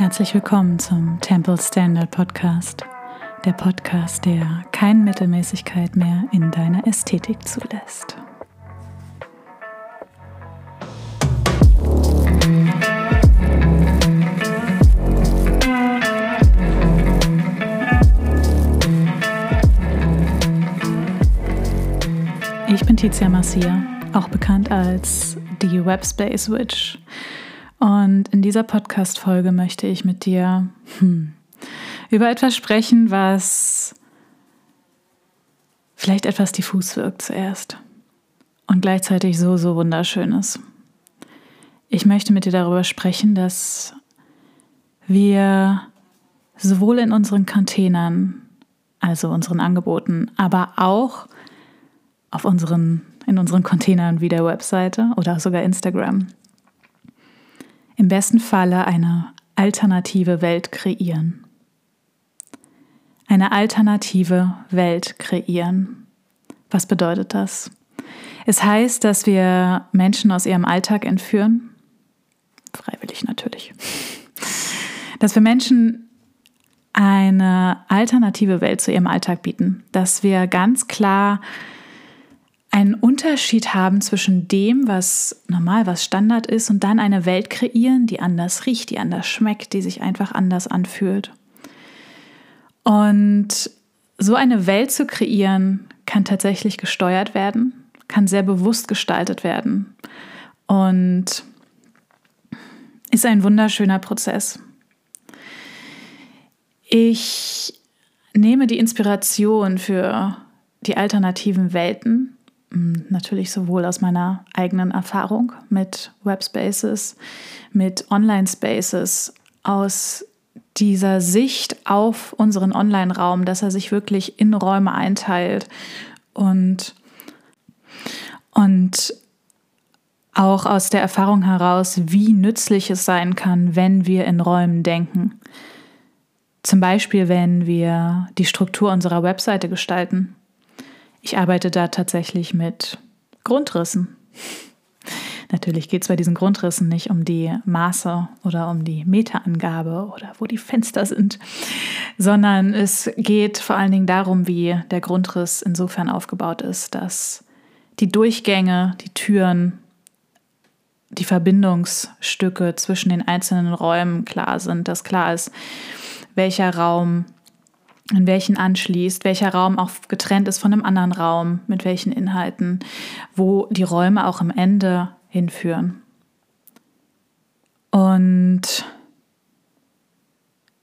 Herzlich willkommen zum Temple Standard Podcast, der Podcast, der keine Mittelmäßigkeit mehr in deiner Ästhetik zulässt. Ich bin Tizia Marcia, auch bekannt als die Webspace Witch und in dieser Podcast-Folge möchte ich mit dir hm, über etwas sprechen, was vielleicht etwas diffus wirkt zuerst und gleichzeitig so, so wunderschön ist. Ich möchte mit dir darüber sprechen, dass wir sowohl in unseren Containern, also unseren Angeboten, aber auch auf unseren, in unseren Containern wie der Webseite oder sogar Instagram im besten Falle eine alternative Welt kreieren. Eine alternative Welt kreieren. Was bedeutet das? Es heißt, dass wir Menschen aus ihrem Alltag entführen. Freiwillig natürlich. Dass wir Menschen eine alternative Welt zu ihrem Alltag bieten. Dass wir ganz klar einen Unterschied haben zwischen dem, was normal, was Standard ist, und dann eine Welt kreieren, die anders riecht, die anders schmeckt, die sich einfach anders anfühlt. Und so eine Welt zu kreieren, kann tatsächlich gesteuert werden, kann sehr bewusst gestaltet werden und ist ein wunderschöner Prozess. Ich nehme die Inspiration für die alternativen Welten natürlich sowohl aus meiner eigenen Erfahrung mit Webspaces, mit Online-Spaces, aus dieser Sicht auf unseren Online-Raum, dass er sich wirklich in Räume einteilt und, und auch aus der Erfahrung heraus, wie nützlich es sein kann, wenn wir in Räumen denken. Zum Beispiel, wenn wir die Struktur unserer Webseite gestalten. Ich arbeite da tatsächlich mit Grundrissen. Natürlich geht es bei diesen Grundrissen nicht um die Maße oder um die Meterangabe oder wo die Fenster sind, sondern es geht vor allen Dingen darum, wie der Grundriss insofern aufgebaut ist, dass die Durchgänge, die Türen, die Verbindungsstücke zwischen den einzelnen Räumen klar sind, dass klar ist, welcher Raum in welchen anschließt, welcher Raum auch getrennt ist von einem anderen Raum, mit welchen Inhalten, wo die Räume auch am Ende hinführen. Und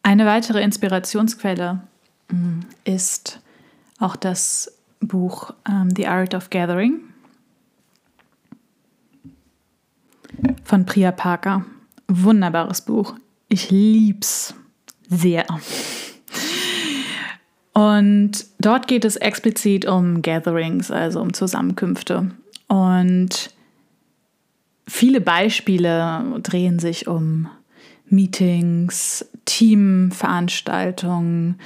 eine weitere Inspirationsquelle mm, ist auch das Buch ähm, The Art of Gathering von Priya Parker. Wunderbares Buch. Ich lieb's sehr. Und dort geht es explizit um Gatherings, also um Zusammenkünfte. Und viele Beispiele drehen sich um Meetings, Teamveranstaltungen,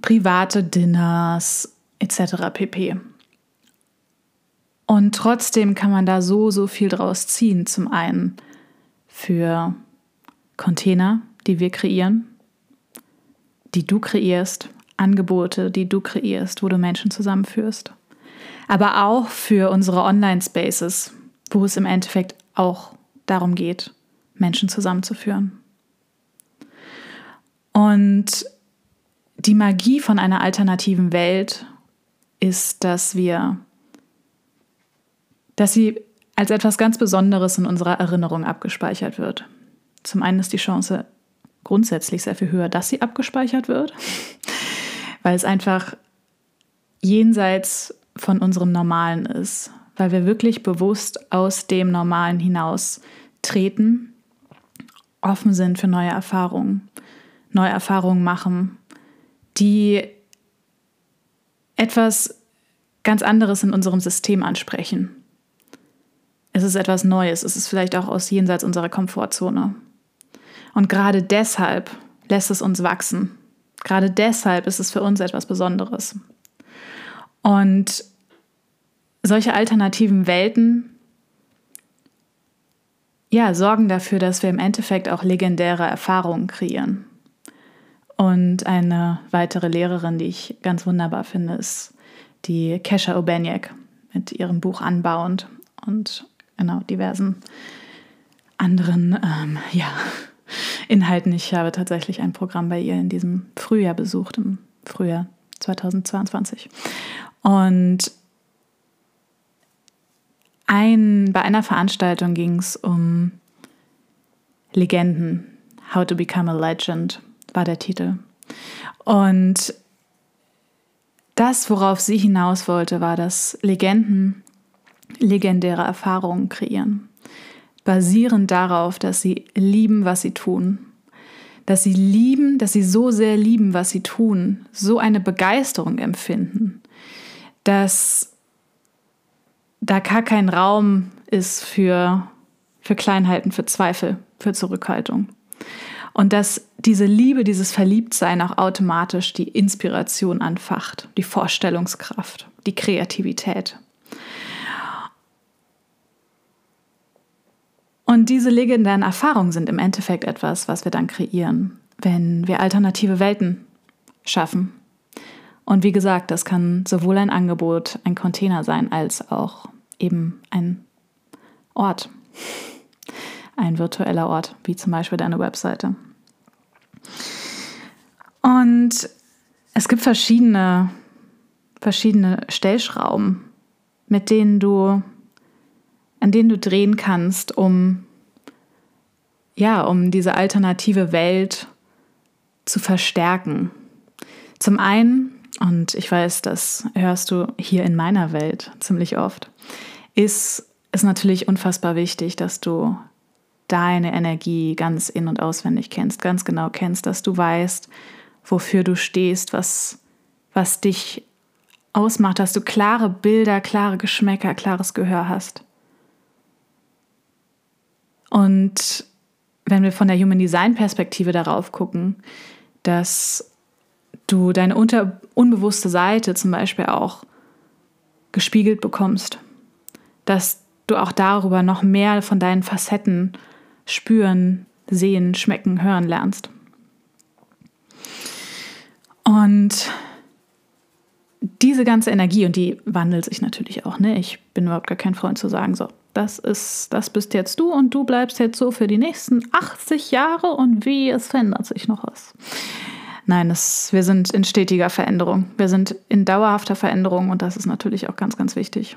private Dinners etc. pp. Und trotzdem kann man da so, so viel draus ziehen. Zum einen für Container, die wir kreieren, die du kreierst, Angebote, die du kreierst, wo du Menschen zusammenführst. Aber auch für unsere Online-Spaces, wo es im Endeffekt auch darum geht, Menschen zusammenzuführen. Und die Magie von einer alternativen Welt ist, dass wir, dass sie als etwas ganz Besonderes in unserer Erinnerung abgespeichert wird. Zum einen ist die Chance grundsätzlich sehr viel höher, dass sie abgespeichert wird weil es einfach jenseits von unserem Normalen ist, weil wir wirklich bewusst aus dem Normalen hinaus treten, offen sind für neue Erfahrungen, neue Erfahrungen machen, die etwas ganz anderes in unserem System ansprechen. Es ist etwas Neues, es ist vielleicht auch aus jenseits unserer Komfortzone. Und gerade deshalb lässt es uns wachsen, Gerade deshalb ist es für uns etwas Besonderes. Und solche alternativen Welten, ja, sorgen dafür, dass wir im Endeffekt auch legendäre Erfahrungen kreieren. Und eine weitere Lehrerin, die ich ganz wunderbar finde, ist die Kesha Obeniak mit ihrem Buch Anbauend und genau diversen anderen ähm, ja, Inhalten. Ich habe tatsächlich ein Programm bei ihr in diesem Frühjahr besucht, im Frühjahr 2022. Und ein, bei einer Veranstaltung ging es um Legenden. How to Become a Legend war der Titel. Und das, worauf sie hinaus wollte, war, dass Legenden legendäre Erfahrungen kreieren. Basierend darauf, dass sie lieben, was sie tun. Dass sie lieben, dass sie so sehr lieben, was sie tun, so eine Begeisterung empfinden, dass da gar kein Raum ist für, für Kleinheiten, für Zweifel, für Zurückhaltung. Und dass diese Liebe, dieses Verliebtsein auch automatisch die Inspiration anfacht, die Vorstellungskraft, die Kreativität. Und diese legendären Erfahrungen sind im Endeffekt etwas, was wir dann kreieren, wenn wir alternative Welten schaffen. Und wie gesagt, das kann sowohl ein Angebot, ein Container sein, als auch eben ein Ort, ein virtueller Ort, wie zum Beispiel deine Webseite. Und es gibt verschiedene, verschiedene Stellschrauben, mit denen du, an denen du drehen kannst, um ja, um diese alternative Welt zu verstärken. Zum einen, und ich weiß, das hörst du hier in meiner Welt ziemlich oft, ist es natürlich unfassbar wichtig, dass du deine Energie ganz in und auswendig kennst, ganz genau kennst, dass du weißt, wofür du stehst, was, was dich ausmacht, dass du klare Bilder, klare Geschmäcker, klares Gehör hast. Und wenn wir von der Human Design Perspektive darauf gucken, dass du deine unter, unbewusste Seite zum Beispiel auch gespiegelt bekommst, dass du auch darüber noch mehr von deinen Facetten spüren, sehen, schmecken, hören lernst. Und diese ganze Energie, und die wandelt sich natürlich auch, ne? Ich bin überhaupt gar kein Freund zu sagen, so, das ist, das bist jetzt du und du bleibst jetzt so für die nächsten 80 Jahre und wie, es verändert sich noch was. Nein, das, wir sind in stetiger Veränderung. Wir sind in dauerhafter Veränderung und das ist natürlich auch ganz, ganz wichtig.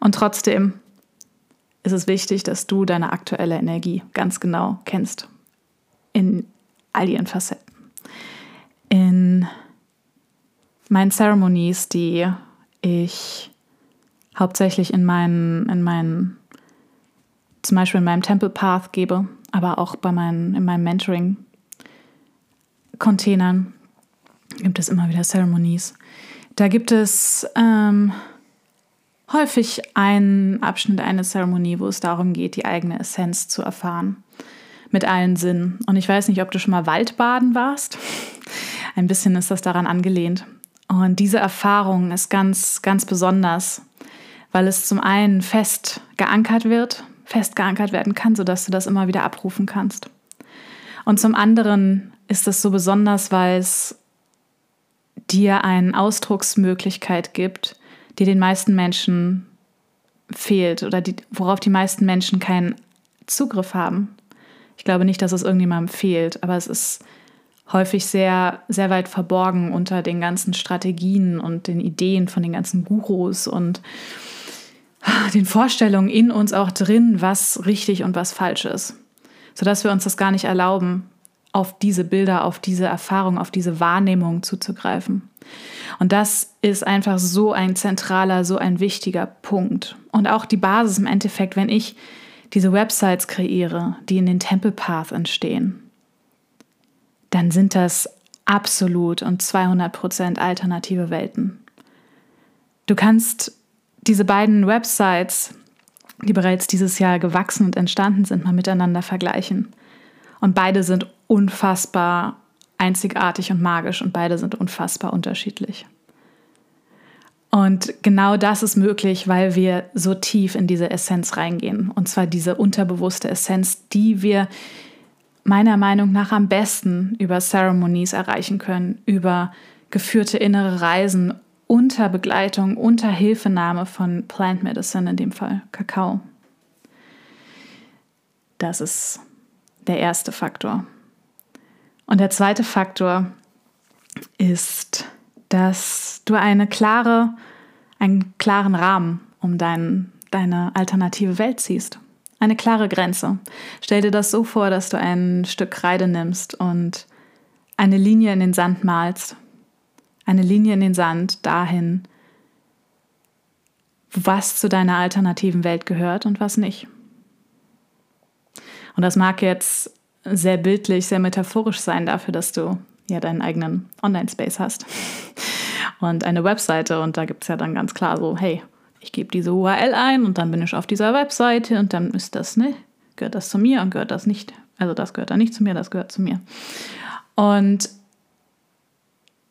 Und trotzdem ist es wichtig, dass du deine aktuelle Energie ganz genau kennst. In all ihren Facetten. In meinen Ceremonies, die ich hauptsächlich in meinen, in meinen, zum Beispiel in meinem Temple Path gebe, aber auch bei meinen, in meinem Mentoring-Containern gibt es immer wieder Ceremonies. Da gibt es ähm, häufig einen Abschnitt, eine Zeremonie, wo es darum geht, die eigene Essenz zu erfahren. Mit allen Sinnen. Und ich weiß nicht, ob du schon mal Waldbaden warst. Ein bisschen ist das daran angelehnt. Und diese Erfahrung ist ganz, ganz besonders, weil es zum einen fest geankert wird, fest geankert werden kann, sodass du das immer wieder abrufen kannst. Und zum anderen ist es so besonders, weil es dir eine Ausdrucksmöglichkeit gibt, die den meisten Menschen fehlt oder die, worauf die meisten Menschen keinen Zugriff haben. Ich glaube nicht, dass es irgendjemandem fehlt, aber es ist häufig sehr, sehr weit verborgen unter den ganzen Strategien und den Ideen von den ganzen Gurus und den Vorstellungen in uns auch drin, was richtig und was falsch ist. Sodass wir uns das gar nicht erlauben, auf diese Bilder, auf diese Erfahrung, auf diese Wahrnehmung zuzugreifen. Und das ist einfach so ein zentraler, so ein wichtiger Punkt. Und auch die Basis im Endeffekt, wenn ich diese Websites kreiere, die in den Temple Path entstehen, dann sind das absolut und 200 Prozent alternative Welten. Du kannst diese beiden Websites, die bereits dieses Jahr gewachsen und entstanden sind, mal miteinander vergleichen. Und beide sind unfassbar einzigartig und magisch und beide sind unfassbar unterschiedlich. Und genau das ist möglich, weil wir so tief in diese Essenz reingehen. Und zwar diese unterbewusste Essenz, die wir meiner Meinung nach am besten über Ceremonies erreichen können, über geführte innere Reisen unter Begleitung, unter Hilfenahme von Plant Medicine, in dem Fall Kakao. Das ist der erste Faktor. Und der zweite Faktor ist, dass du eine klare, einen klaren Rahmen um dein, deine alternative Welt ziehst. Eine klare Grenze. Stell dir das so vor, dass du ein Stück Kreide nimmst und eine Linie in den Sand malst. Eine Linie in den Sand dahin, was zu deiner alternativen Welt gehört und was nicht. Und das mag jetzt sehr bildlich, sehr metaphorisch sein dafür, dass du ja deinen eigenen Online-Space hast und eine Webseite und da gibt es ja dann ganz klar so, hey, ich gebe diese URL ein und dann bin ich auf dieser Webseite und dann ist das, ne, gehört das zu mir und gehört das nicht. Also das gehört dann nicht zu mir, das gehört zu mir. Und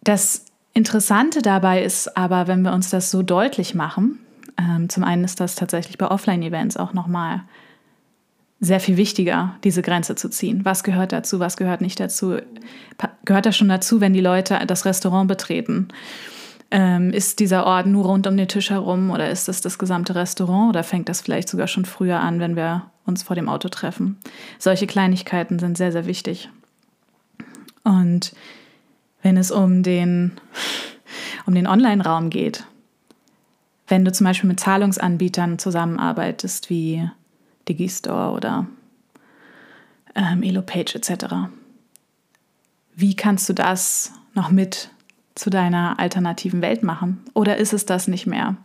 das Interessante dabei ist aber, wenn wir uns das so deutlich machen, ähm, zum einen ist das tatsächlich bei Offline-Events auch nochmal sehr viel wichtiger, diese Grenze zu ziehen. Was gehört dazu, was gehört nicht dazu? Gehört das schon dazu, wenn die Leute das Restaurant betreten? Ähm, ist dieser Ort nur rund um den Tisch herum oder ist es das gesamte Restaurant oder fängt das vielleicht sogar schon früher an, wenn wir uns vor dem Auto treffen? Solche Kleinigkeiten sind sehr, sehr wichtig. Und wenn es um den, um den Online-Raum geht, wenn du zum Beispiel mit Zahlungsanbietern zusammenarbeitest, wie Digistore oder ähm, Elopage etc. Wie kannst du das noch mit zu deiner alternativen Welt machen? Oder ist es das nicht mehr?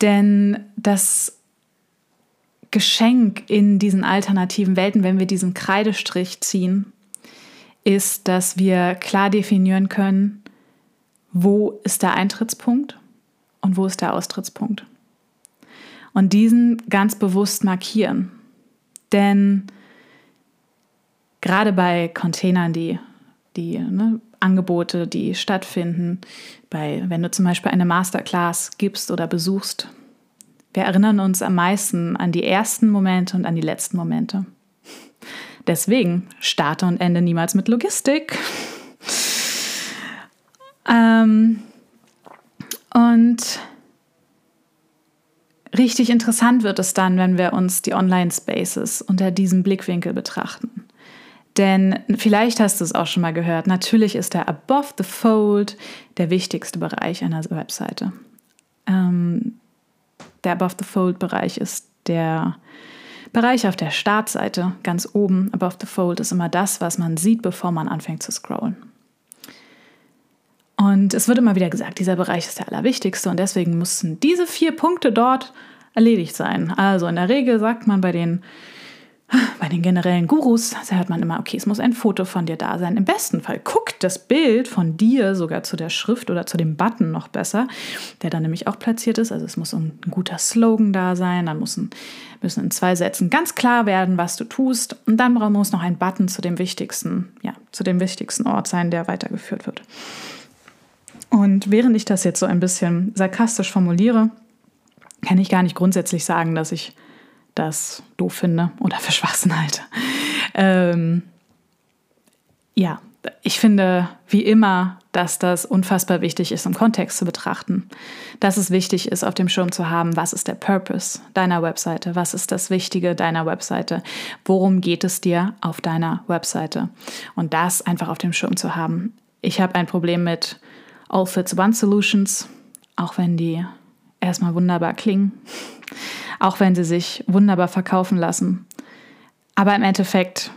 Denn das Geschenk in diesen alternativen Welten, wenn wir diesen Kreidestrich ziehen, ist, dass wir klar definieren können, wo ist der Eintrittspunkt und wo ist der Austrittspunkt und diesen ganz bewusst markieren. Denn gerade bei Containern, die, die ne, Angebote, die stattfinden, bei, wenn du zum Beispiel eine Masterclass gibst oder besuchst, wir erinnern uns am meisten an die ersten Momente und an die letzten Momente. Deswegen starte und ende niemals mit Logistik. ähm, und Richtig interessant wird es dann, wenn wir uns die Online-Spaces unter diesem Blickwinkel betrachten. Denn vielleicht hast du es auch schon mal gehört, natürlich ist der Above the Fold der wichtigste Bereich einer Webseite. Ähm, der Above the Fold Bereich ist der Bereich auf der Startseite ganz oben. Above the Fold ist immer das, was man sieht, bevor man anfängt zu scrollen. Und es wird immer wieder gesagt, dieser Bereich ist der allerwichtigste und deswegen müssen diese vier Punkte dort erledigt sein. Also in der Regel sagt man bei den, bei den generellen Gurus, da hört man immer, okay, es muss ein Foto von dir da sein. Im besten Fall guckt das Bild von dir sogar zu der Schrift oder zu dem Button noch besser, der dann nämlich auch platziert ist. Also es muss ein guter Slogan da sein, dann müssen, müssen in zwei Sätzen ganz klar werden, was du tust und dann muss noch ein Button zu dem wichtigsten, ja, zu dem wichtigsten Ort sein, der weitergeführt wird. Und während ich das jetzt so ein bisschen sarkastisch formuliere, kann ich gar nicht grundsätzlich sagen, dass ich das doof finde oder für Schwachsinn halte. Ähm, ja, ich finde wie immer, dass das unfassbar wichtig ist, im Kontext zu betrachten. Dass es wichtig ist, auf dem Schirm zu haben, was ist der Purpose deiner Webseite? Was ist das Wichtige deiner Webseite? Worum geht es dir auf deiner Webseite? Und das einfach auf dem Schirm zu haben. Ich habe ein Problem mit All Fits One Solutions, auch wenn die erstmal wunderbar klingen, auch wenn sie sich wunderbar verkaufen lassen. Aber im Endeffekt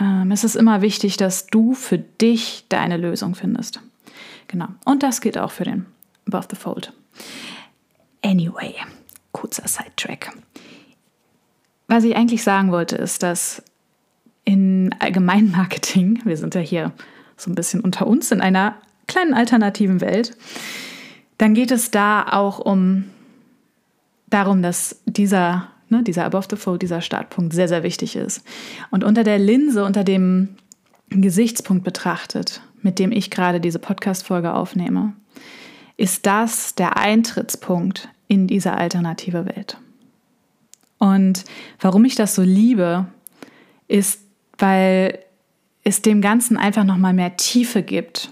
ähm, ist es immer wichtig, dass du für dich deine Lösung findest. Genau. Und das gilt auch für den Above the Fold. Anyway, kurzer Sidetrack. Was ich eigentlich sagen wollte, ist, dass in Allgemeinmarketing, wir sind ja hier so ein bisschen unter uns in einer kleinen alternativen Welt, dann geht es da auch um darum, dass dieser, ne, dieser Above the Fold, dieser Startpunkt sehr, sehr wichtig ist. Und unter der Linse, unter dem Gesichtspunkt betrachtet, mit dem ich gerade diese Podcast-Folge aufnehme, ist das der Eintrittspunkt in diese alternative Welt. Und warum ich das so liebe, ist, weil es dem Ganzen einfach nochmal mehr Tiefe gibt.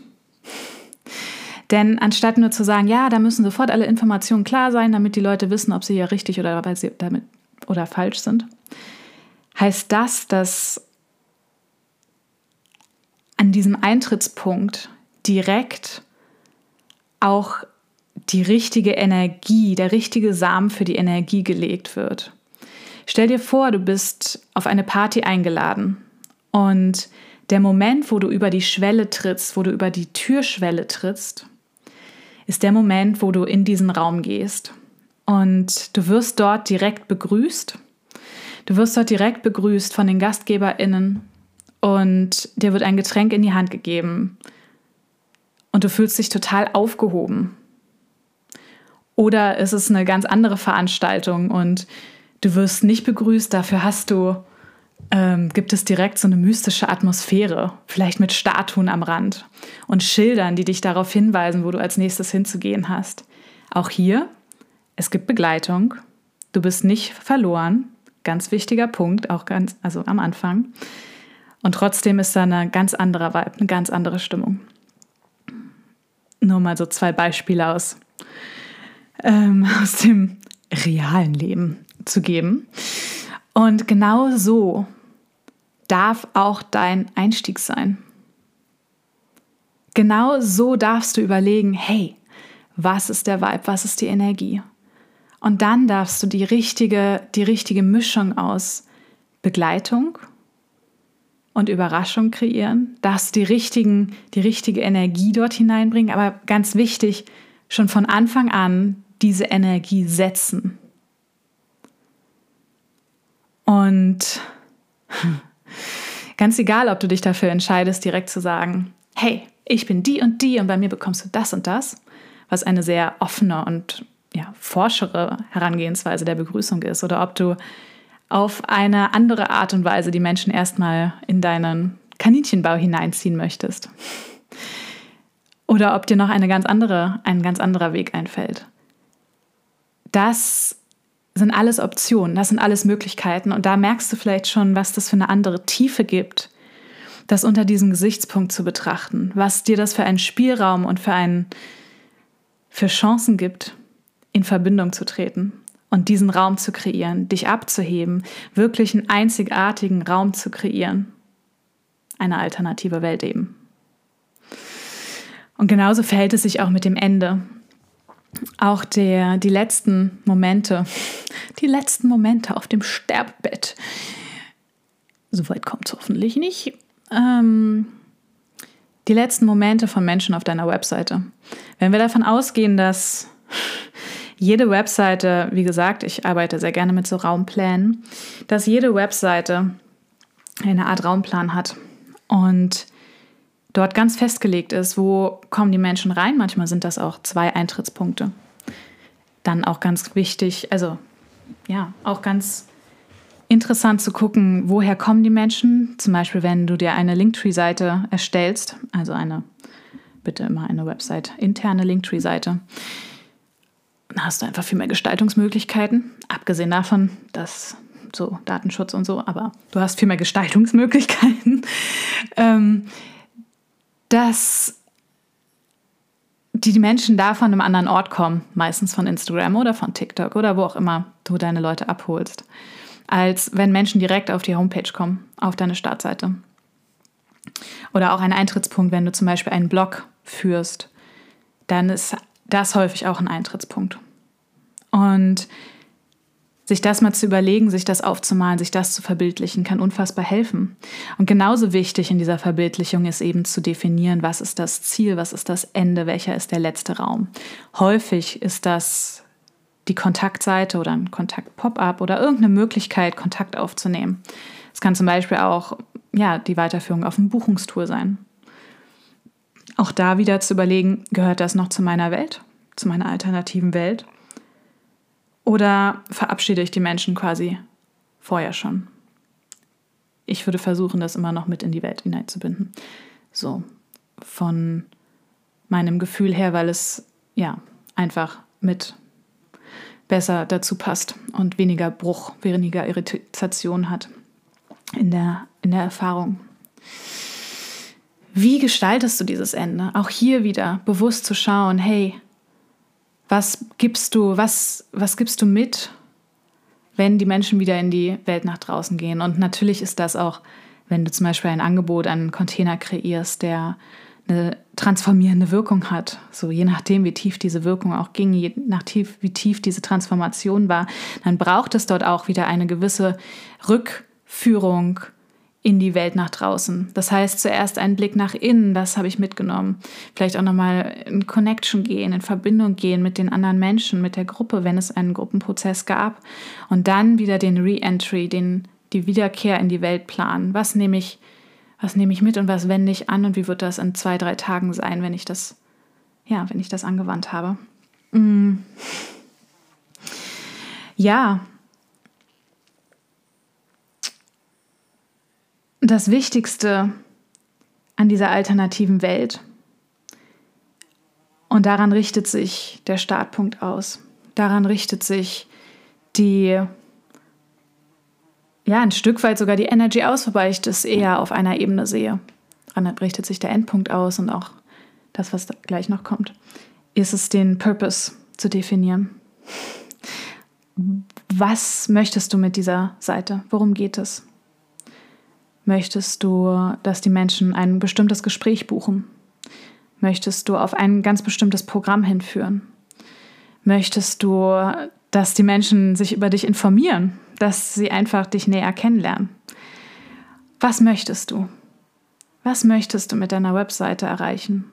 Denn anstatt nur zu sagen, ja, da müssen sofort alle Informationen klar sein, damit die Leute wissen, ob sie ja richtig oder, damit, oder falsch sind, heißt das, dass an diesem Eintrittspunkt direkt auch die richtige Energie, der richtige Samen für die Energie gelegt wird. Stell dir vor, du bist auf eine Party eingeladen und der Moment, wo du über die Schwelle trittst, wo du über die Türschwelle trittst, ist der Moment, wo du in diesen Raum gehst. Und du wirst dort direkt begrüßt. Du wirst dort direkt begrüßt von den GastgeberInnen und dir wird ein Getränk in die Hand gegeben. Und du fühlst dich total aufgehoben. Oder es ist eine ganz andere Veranstaltung und du wirst nicht begrüßt, dafür hast du ähm, gibt es direkt so eine mystische Atmosphäre, vielleicht mit Statuen am Rand und Schildern, die dich darauf hinweisen, wo du als nächstes hinzugehen hast. Auch hier, es gibt Begleitung, du bist nicht verloren, ganz wichtiger Punkt, auch ganz, also am Anfang. Und trotzdem ist da eine ganz andere Vibe, eine ganz andere Stimmung. Nur mal so zwei Beispiele aus, ähm, aus dem realen Leben zu geben. Und genau so darf auch dein Einstieg sein. Genau so darfst du überlegen, hey, was ist der Vibe, was ist die Energie? Und dann darfst du die richtige, die richtige Mischung aus Begleitung und Überraschung kreieren, darfst die, richtigen, die richtige Energie dort hineinbringen, aber ganz wichtig, schon von Anfang an diese Energie setzen. Und Ganz egal, ob du dich dafür entscheidest, direkt zu sagen, hey, ich bin die und die und bei mir bekommst du das und das, was eine sehr offene und ja, forschere Herangehensweise der Begrüßung ist, oder ob du auf eine andere Art und Weise die Menschen erstmal in deinen Kaninchenbau hineinziehen möchtest. Oder ob dir noch eine ganz andere, ein ganz anderer Weg einfällt. Das sind alles Optionen, das sind alles Möglichkeiten. Und da merkst du vielleicht schon, was das für eine andere Tiefe gibt, das unter diesem Gesichtspunkt zu betrachten, was dir das für einen Spielraum und für, einen, für Chancen gibt, in Verbindung zu treten und diesen Raum zu kreieren, dich abzuheben, wirklich einen einzigartigen Raum zu kreieren. Eine alternative Welt eben. Und genauso verhält es sich auch mit dem Ende auch der, die letzten Momente, die letzten Momente auf dem Sterbebett, soweit kommt es hoffentlich nicht, ähm, die letzten Momente von Menschen auf deiner Webseite. Wenn wir davon ausgehen, dass jede Webseite, wie gesagt, ich arbeite sehr gerne mit so Raumplänen, dass jede Webseite eine Art Raumplan hat und dort ganz festgelegt ist, wo kommen die Menschen rein. Manchmal sind das auch zwei Eintrittspunkte. Dann auch ganz wichtig, also ja, auch ganz interessant zu gucken, woher kommen die Menschen. Zum Beispiel, wenn du dir eine Linktree-Seite erstellst, also eine, bitte immer eine Website, interne Linktree-Seite, dann hast du einfach viel mehr Gestaltungsmöglichkeiten. Abgesehen davon, dass so Datenschutz und so, aber du hast viel mehr Gestaltungsmöglichkeiten. ähm, dass die Menschen da von einem anderen Ort kommen, meistens von Instagram oder von TikTok oder wo auch immer du deine Leute abholst, als wenn Menschen direkt auf die Homepage kommen, auf deine Startseite. Oder auch ein Eintrittspunkt, wenn du zum Beispiel einen Blog führst, dann ist das häufig auch ein Eintrittspunkt. Und sich das mal zu überlegen, sich das aufzumalen, sich das zu verbildlichen, kann unfassbar helfen. Und genauso wichtig in dieser Verbildlichung ist eben zu definieren, was ist das Ziel, was ist das Ende, welcher ist der letzte Raum. Häufig ist das die Kontaktseite oder ein Kontakt-Pop-up oder irgendeine Möglichkeit, Kontakt aufzunehmen. Es kann zum Beispiel auch ja, die Weiterführung auf eine Buchungstour sein. Auch da wieder zu überlegen, gehört das noch zu meiner Welt, zu meiner alternativen Welt? Oder verabschiede ich die Menschen quasi vorher schon? Ich würde versuchen, das immer noch mit in die Welt hineinzubinden. So, von meinem Gefühl her, weil es ja, einfach mit besser dazu passt und weniger Bruch, weniger Irritation hat in der, in der Erfahrung. Wie gestaltest du dieses Ende? Auch hier wieder bewusst zu schauen, hey, was gibst du, was, was gibst du mit, wenn die Menschen wieder in die Welt nach draußen gehen? Und natürlich ist das auch, wenn du zum Beispiel ein Angebot, einen Container kreierst, der eine transformierende Wirkung hat. So je nachdem, wie tief diese Wirkung auch ging, je nach tief, wie tief diese Transformation war, dann braucht es dort auch wieder eine gewisse Rückführung in die Welt nach draußen. Das heißt, zuerst einen Blick nach innen, was habe ich mitgenommen? Vielleicht auch nochmal in Connection gehen, in Verbindung gehen mit den anderen Menschen, mit der Gruppe, wenn es einen Gruppenprozess gab. Und dann wieder den Re-Entry, den, die Wiederkehr in die Welt planen. Was nehme ich, was nehme ich mit und was wende ich an und wie wird das in zwei, drei Tagen sein, wenn ich das, ja, wenn ich das angewandt habe? Mm. Ja, das Wichtigste an dieser alternativen Welt. Und daran richtet sich der Startpunkt aus. Daran richtet sich die, ja, ein Stück weit sogar die Energy aus, wobei ich das eher auf einer Ebene sehe. Daran richtet sich der Endpunkt aus und auch das, was gleich noch kommt, ist es, den Purpose zu definieren. Was möchtest du mit dieser Seite? Worum geht es? Möchtest du, dass die Menschen ein bestimmtes Gespräch buchen? Möchtest du auf ein ganz bestimmtes Programm hinführen? Möchtest du, dass die Menschen sich über dich informieren, dass sie einfach dich näher kennenlernen? Was möchtest du? Was möchtest du mit deiner Webseite erreichen?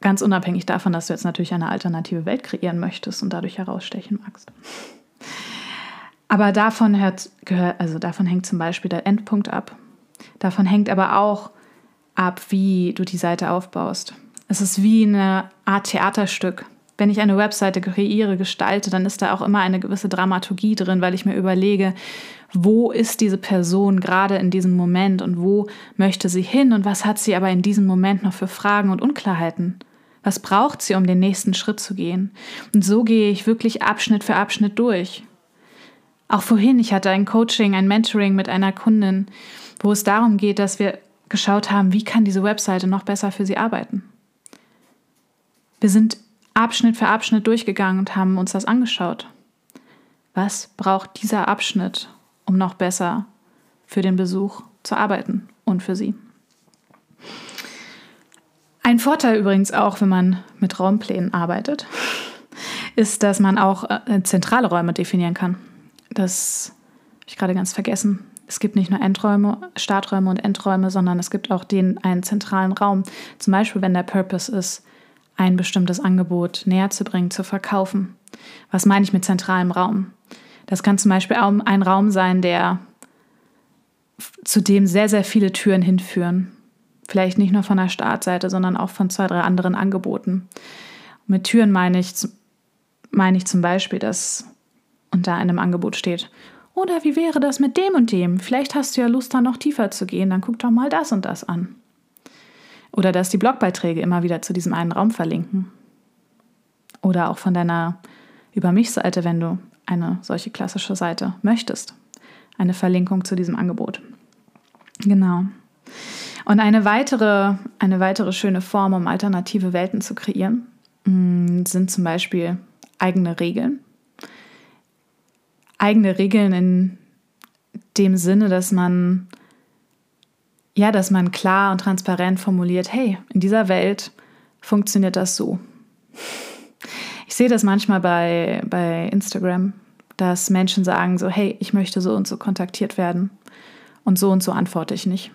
Ganz unabhängig davon, dass du jetzt natürlich eine alternative Welt kreieren möchtest und dadurch herausstechen magst. Aber davon, hört, gehört, also davon hängt zum Beispiel der Endpunkt ab. Davon hängt aber auch ab, wie du die Seite aufbaust. Es ist wie eine Art Theaterstück. Wenn ich eine Webseite kreiere, gestalte, dann ist da auch immer eine gewisse Dramaturgie drin, weil ich mir überlege, wo ist diese Person gerade in diesem Moment und wo möchte sie hin und was hat sie aber in diesem Moment noch für Fragen und Unklarheiten? Was braucht sie, um den nächsten Schritt zu gehen? Und so gehe ich wirklich Abschnitt für Abschnitt durch. Auch vorhin, ich hatte ein Coaching, ein Mentoring mit einer Kundin, wo es darum geht, dass wir geschaut haben, wie kann diese Webseite noch besser für sie arbeiten. Wir sind Abschnitt für Abschnitt durchgegangen und haben uns das angeschaut. Was braucht dieser Abschnitt, um noch besser für den Besuch zu arbeiten und für sie? Ein Vorteil übrigens auch, wenn man mit Raumplänen arbeitet, ist, dass man auch äh, zentrale Räume definieren kann. Das habe ich gerade ganz vergessen. Es gibt nicht nur Endräume, Starträume und Endräume, sondern es gibt auch den einen zentralen Raum. Zum Beispiel, wenn der Purpose ist, ein bestimmtes Angebot näher zu bringen, zu verkaufen. Was meine ich mit zentralem Raum? Das kann zum Beispiel auch ein Raum sein, der zu dem sehr, sehr viele Türen hinführen. Vielleicht nicht nur von der Startseite, sondern auch von zwei, drei anderen Angeboten. Mit Türen meine ich, meine ich zum Beispiel, dass unter einem Angebot steht. Oder wie wäre das mit dem und dem? Vielleicht hast du ja Lust, da noch tiefer zu gehen, dann guck doch mal das und das an. Oder dass die Blogbeiträge immer wieder zu diesem einen Raum verlinken. Oder auch von deiner Über mich-Seite, wenn du eine solche klassische Seite möchtest. Eine Verlinkung zu diesem Angebot. Genau. Und eine weitere, eine weitere schöne Form, um alternative Welten zu kreieren, mm, sind zum Beispiel eigene Regeln eigene Regeln in dem Sinne, dass man ja, dass man klar und transparent formuliert, hey, in dieser Welt funktioniert das so. Ich sehe das manchmal bei, bei Instagram, dass Menschen sagen so, hey, ich möchte so und so kontaktiert werden und so und so antworte ich nicht.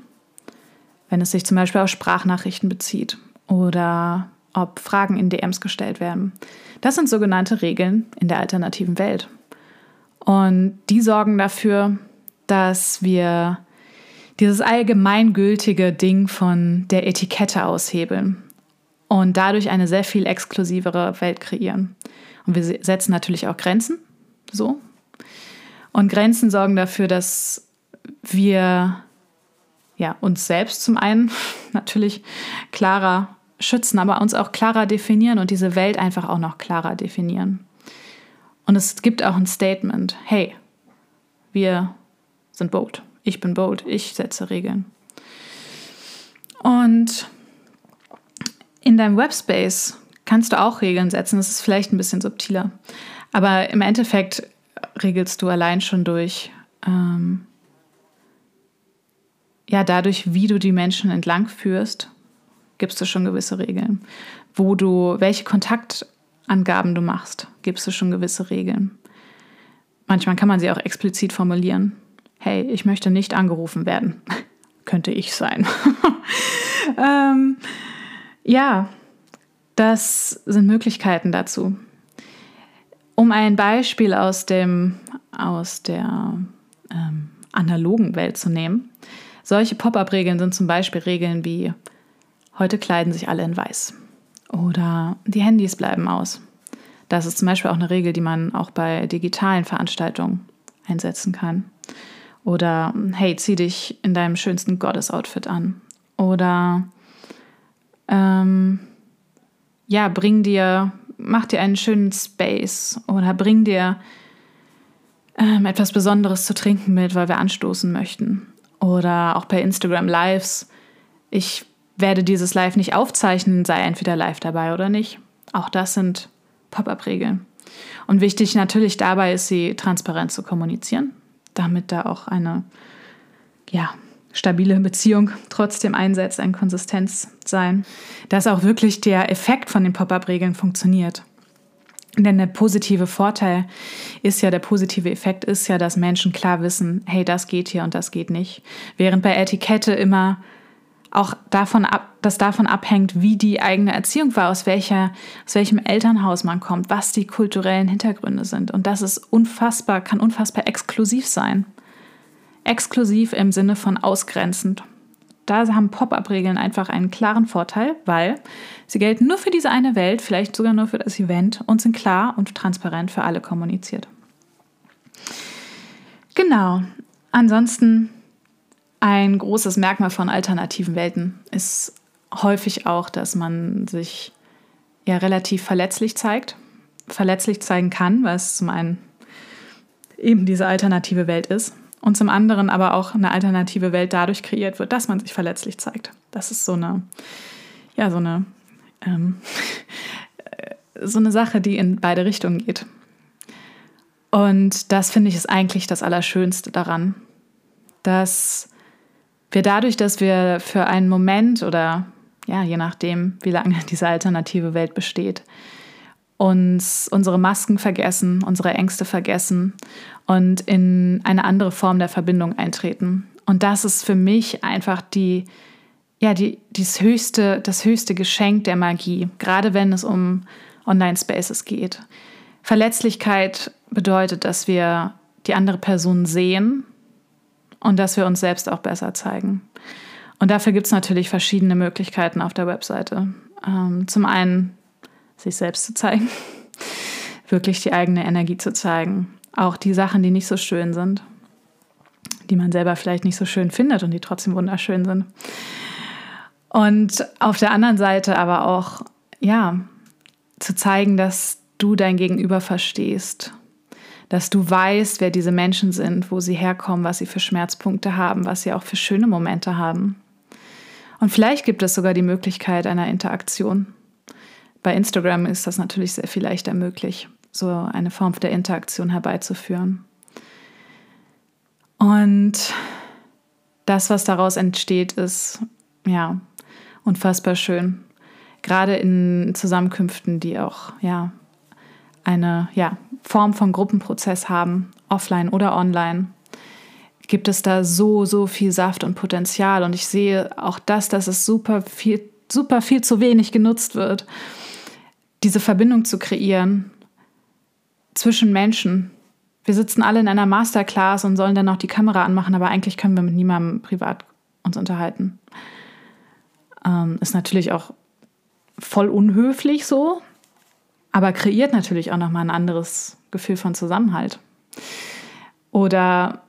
Wenn es sich zum Beispiel auf Sprachnachrichten bezieht oder ob Fragen in DMs gestellt werden. Das sind sogenannte Regeln in der alternativen Welt. Und die sorgen dafür, dass wir dieses allgemeingültige Ding von der Etikette aushebeln und dadurch eine sehr viel exklusivere Welt kreieren. Und wir setzen natürlich auch Grenzen, so. Und Grenzen sorgen dafür, dass wir ja, uns selbst zum einen natürlich klarer schützen, aber uns auch klarer definieren und diese Welt einfach auch noch klarer definieren. Und es gibt auch ein Statement, hey, wir sind bold. Ich bin bold, ich setze Regeln. Und in deinem Webspace kannst du auch Regeln setzen. Das ist vielleicht ein bisschen subtiler. Aber im Endeffekt regelst du allein schon durch, ähm, ja, dadurch, wie du die Menschen entlang führst, gibst du schon gewisse Regeln. Wo du, welche Kontaktangaben du machst, gibst du schon gewisse Regeln. Manchmal kann man sie auch explizit formulieren. Hey, ich möchte nicht angerufen werden. Könnte ich sein. ähm, ja, das sind Möglichkeiten dazu. Um ein Beispiel aus, dem, aus der ähm, analogen Welt zu nehmen, solche Pop-up-Regeln sind zum Beispiel Regeln wie heute kleiden sich alle in weiß oder die Handys bleiben aus. Das ist zum Beispiel auch eine Regel, die man auch bei digitalen Veranstaltungen einsetzen kann. Oder hey, zieh dich in deinem schönsten Gottes-Outfit an. Oder ähm, ja, bring dir, mach dir einen schönen Space oder bring dir ähm, etwas Besonderes zu trinken mit, weil wir anstoßen möchten. Oder auch bei Instagram Lives. Ich werde dieses Live nicht aufzeichnen, sei entweder live dabei oder nicht. Auch das sind Pop-up-Regeln. Und wichtig natürlich dabei ist, sie transparent zu kommunizieren, damit da auch eine ja, stabile Beziehung trotzdem einsetzt, ein Konsistenz sein, dass auch wirklich der Effekt von den Pop-up-Regeln funktioniert. Denn der positive Vorteil ist ja, der positive Effekt ist ja, dass Menschen klar wissen, hey, das geht hier und das geht nicht. Während bei Etikette immer auch davon ab, das davon abhängt, wie die eigene Erziehung war, aus, welcher, aus welchem Elternhaus man kommt, was die kulturellen Hintergründe sind. Und das ist unfassbar, kann unfassbar exklusiv sein. Exklusiv im Sinne von ausgrenzend. Da haben Pop-up-Regeln einfach einen klaren Vorteil, weil sie gelten nur für diese eine Welt, vielleicht sogar nur für das Event und sind klar und transparent für alle kommuniziert. Genau. Ansonsten ein großes Merkmal von alternativen Welten ist häufig auch, dass man sich ja relativ verletzlich zeigt, verletzlich zeigen kann, es zum einen eben diese alternative Welt ist und zum anderen aber auch eine alternative Welt dadurch kreiert wird, dass man sich verletzlich zeigt. Das ist so eine, ja, so eine, ähm, so eine Sache, die in beide Richtungen geht. Und das finde ich ist eigentlich das Allerschönste daran, dass wir dadurch, dass wir für einen Moment oder ja, je nachdem, wie lange diese alternative Welt besteht, uns unsere Masken vergessen, unsere Ängste vergessen und in eine andere Form der Verbindung eintreten. Und das ist für mich einfach die, ja, die, höchste, das höchste Geschenk der Magie, gerade wenn es um Online-Spaces geht. Verletzlichkeit bedeutet, dass wir die andere Person sehen und dass wir uns selbst auch besser zeigen. Und dafür gibt es natürlich verschiedene Möglichkeiten auf der Webseite. Ähm, zum einen sich selbst zu zeigen, wirklich die eigene Energie zu zeigen, auch die Sachen, die nicht so schön sind, die man selber vielleicht nicht so schön findet und die trotzdem wunderschön sind. Und auf der anderen Seite aber auch, ja, zu zeigen, dass du dein Gegenüber verstehst dass du weißt, wer diese Menschen sind, wo sie herkommen, was sie für Schmerzpunkte haben, was sie auch für schöne Momente haben. Und vielleicht gibt es sogar die Möglichkeit einer Interaktion. Bei Instagram ist das natürlich sehr viel leichter möglich, so eine Form der Interaktion herbeizuführen. Und das, was daraus entsteht, ist ja unfassbar schön. Gerade in Zusammenkünften, die auch ja eine ja, Form von Gruppenprozess haben, offline oder online, gibt es da so, so viel Saft und Potenzial. Und ich sehe auch das, dass es super viel, super viel zu wenig genutzt wird, diese Verbindung zu kreieren zwischen Menschen. Wir sitzen alle in einer Masterclass und sollen dann noch die Kamera anmachen, aber eigentlich können wir mit niemandem privat uns unterhalten. Ähm, ist natürlich auch voll unhöflich so, aber kreiert natürlich auch nochmal ein anderes Gefühl von Zusammenhalt. Oder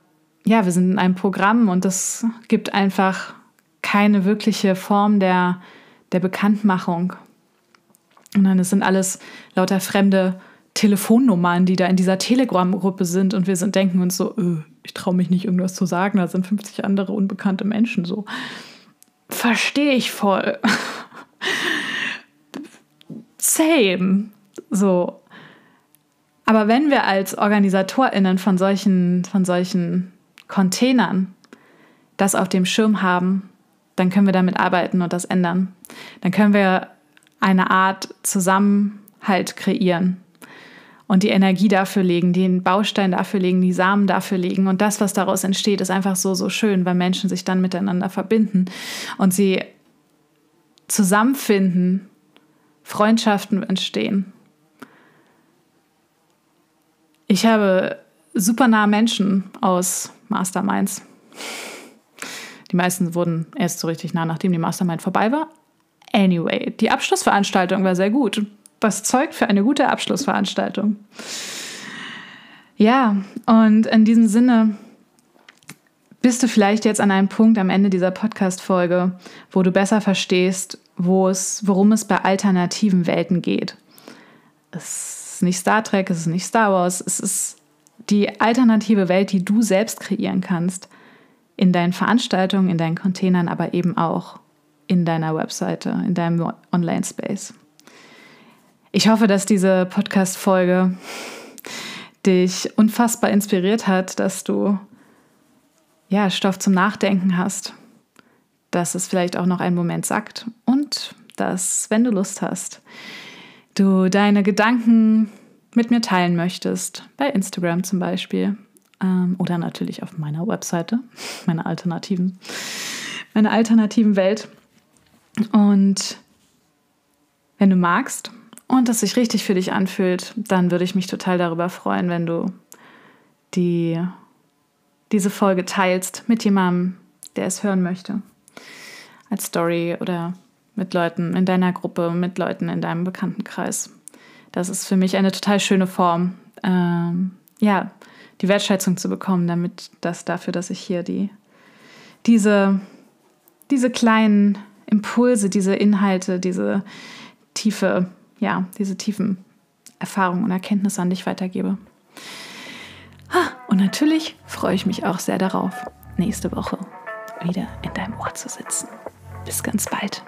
ja, wir sind in einem Programm und das gibt einfach keine wirkliche Form der, der Bekanntmachung. Und dann sind alles lauter fremde Telefonnummern, die da in dieser Telegram-Gruppe sind und wir sind, denken uns so, öh, ich traue mich nicht irgendwas zu sagen, da sind 50 andere unbekannte Menschen so. Verstehe ich voll. Same. So. Aber wenn wir als OrganisatorInnen von solchen, von solchen Containern das auf dem Schirm haben, dann können wir damit arbeiten und das ändern. Dann können wir eine Art Zusammenhalt kreieren und die Energie dafür legen, den Baustein dafür legen, die Samen dafür legen. Und das, was daraus entsteht, ist einfach so, so schön, weil Menschen sich dann miteinander verbinden und sie zusammenfinden, Freundschaften entstehen. Ich habe super nahe Menschen aus Masterminds. Die meisten wurden erst so richtig nah, nachdem die Mastermind vorbei war. Anyway, die Abschlussveranstaltung war sehr gut was zeugt für eine gute Abschlussveranstaltung. Ja, und in diesem Sinne bist du vielleicht jetzt an einem Punkt am Ende dieser Podcast-Folge, wo du besser verstehst, wo es, worum es bei alternativen Welten geht. Es ist nicht Star Trek, es ist nicht Star Wars, es ist die alternative Welt, die du selbst kreieren kannst. In deinen Veranstaltungen, in deinen Containern, aber eben auch in deiner Webseite, in deinem Online-Space. Ich hoffe, dass diese Podcast-Folge dich unfassbar inspiriert hat, dass du ja, Stoff zum Nachdenken hast, dass es vielleicht auch noch einen Moment sagt und dass, wenn du Lust hast, du deine Gedanken mit mir teilen möchtest, bei Instagram zum Beispiel ähm, oder natürlich auf meiner Webseite, meiner alternativen, meiner alternativen Welt. Und wenn du magst, und es sich richtig für dich anfühlt, dann würde ich mich total darüber freuen, wenn du die, diese Folge teilst mit jemandem, der es hören möchte. Als Story oder mit Leuten in deiner Gruppe, mit Leuten in deinem Bekanntenkreis. Das ist für mich eine total schöne Form, ähm, ja, die Wertschätzung zu bekommen, damit das dafür, dass ich hier die, diese, diese kleinen Impulse, diese Inhalte, diese tiefe ja, diese tiefen Erfahrungen und Erkenntnisse an dich weitergebe. Und natürlich freue ich mich auch sehr darauf, nächste Woche wieder in deinem Ohr zu sitzen. Bis ganz bald.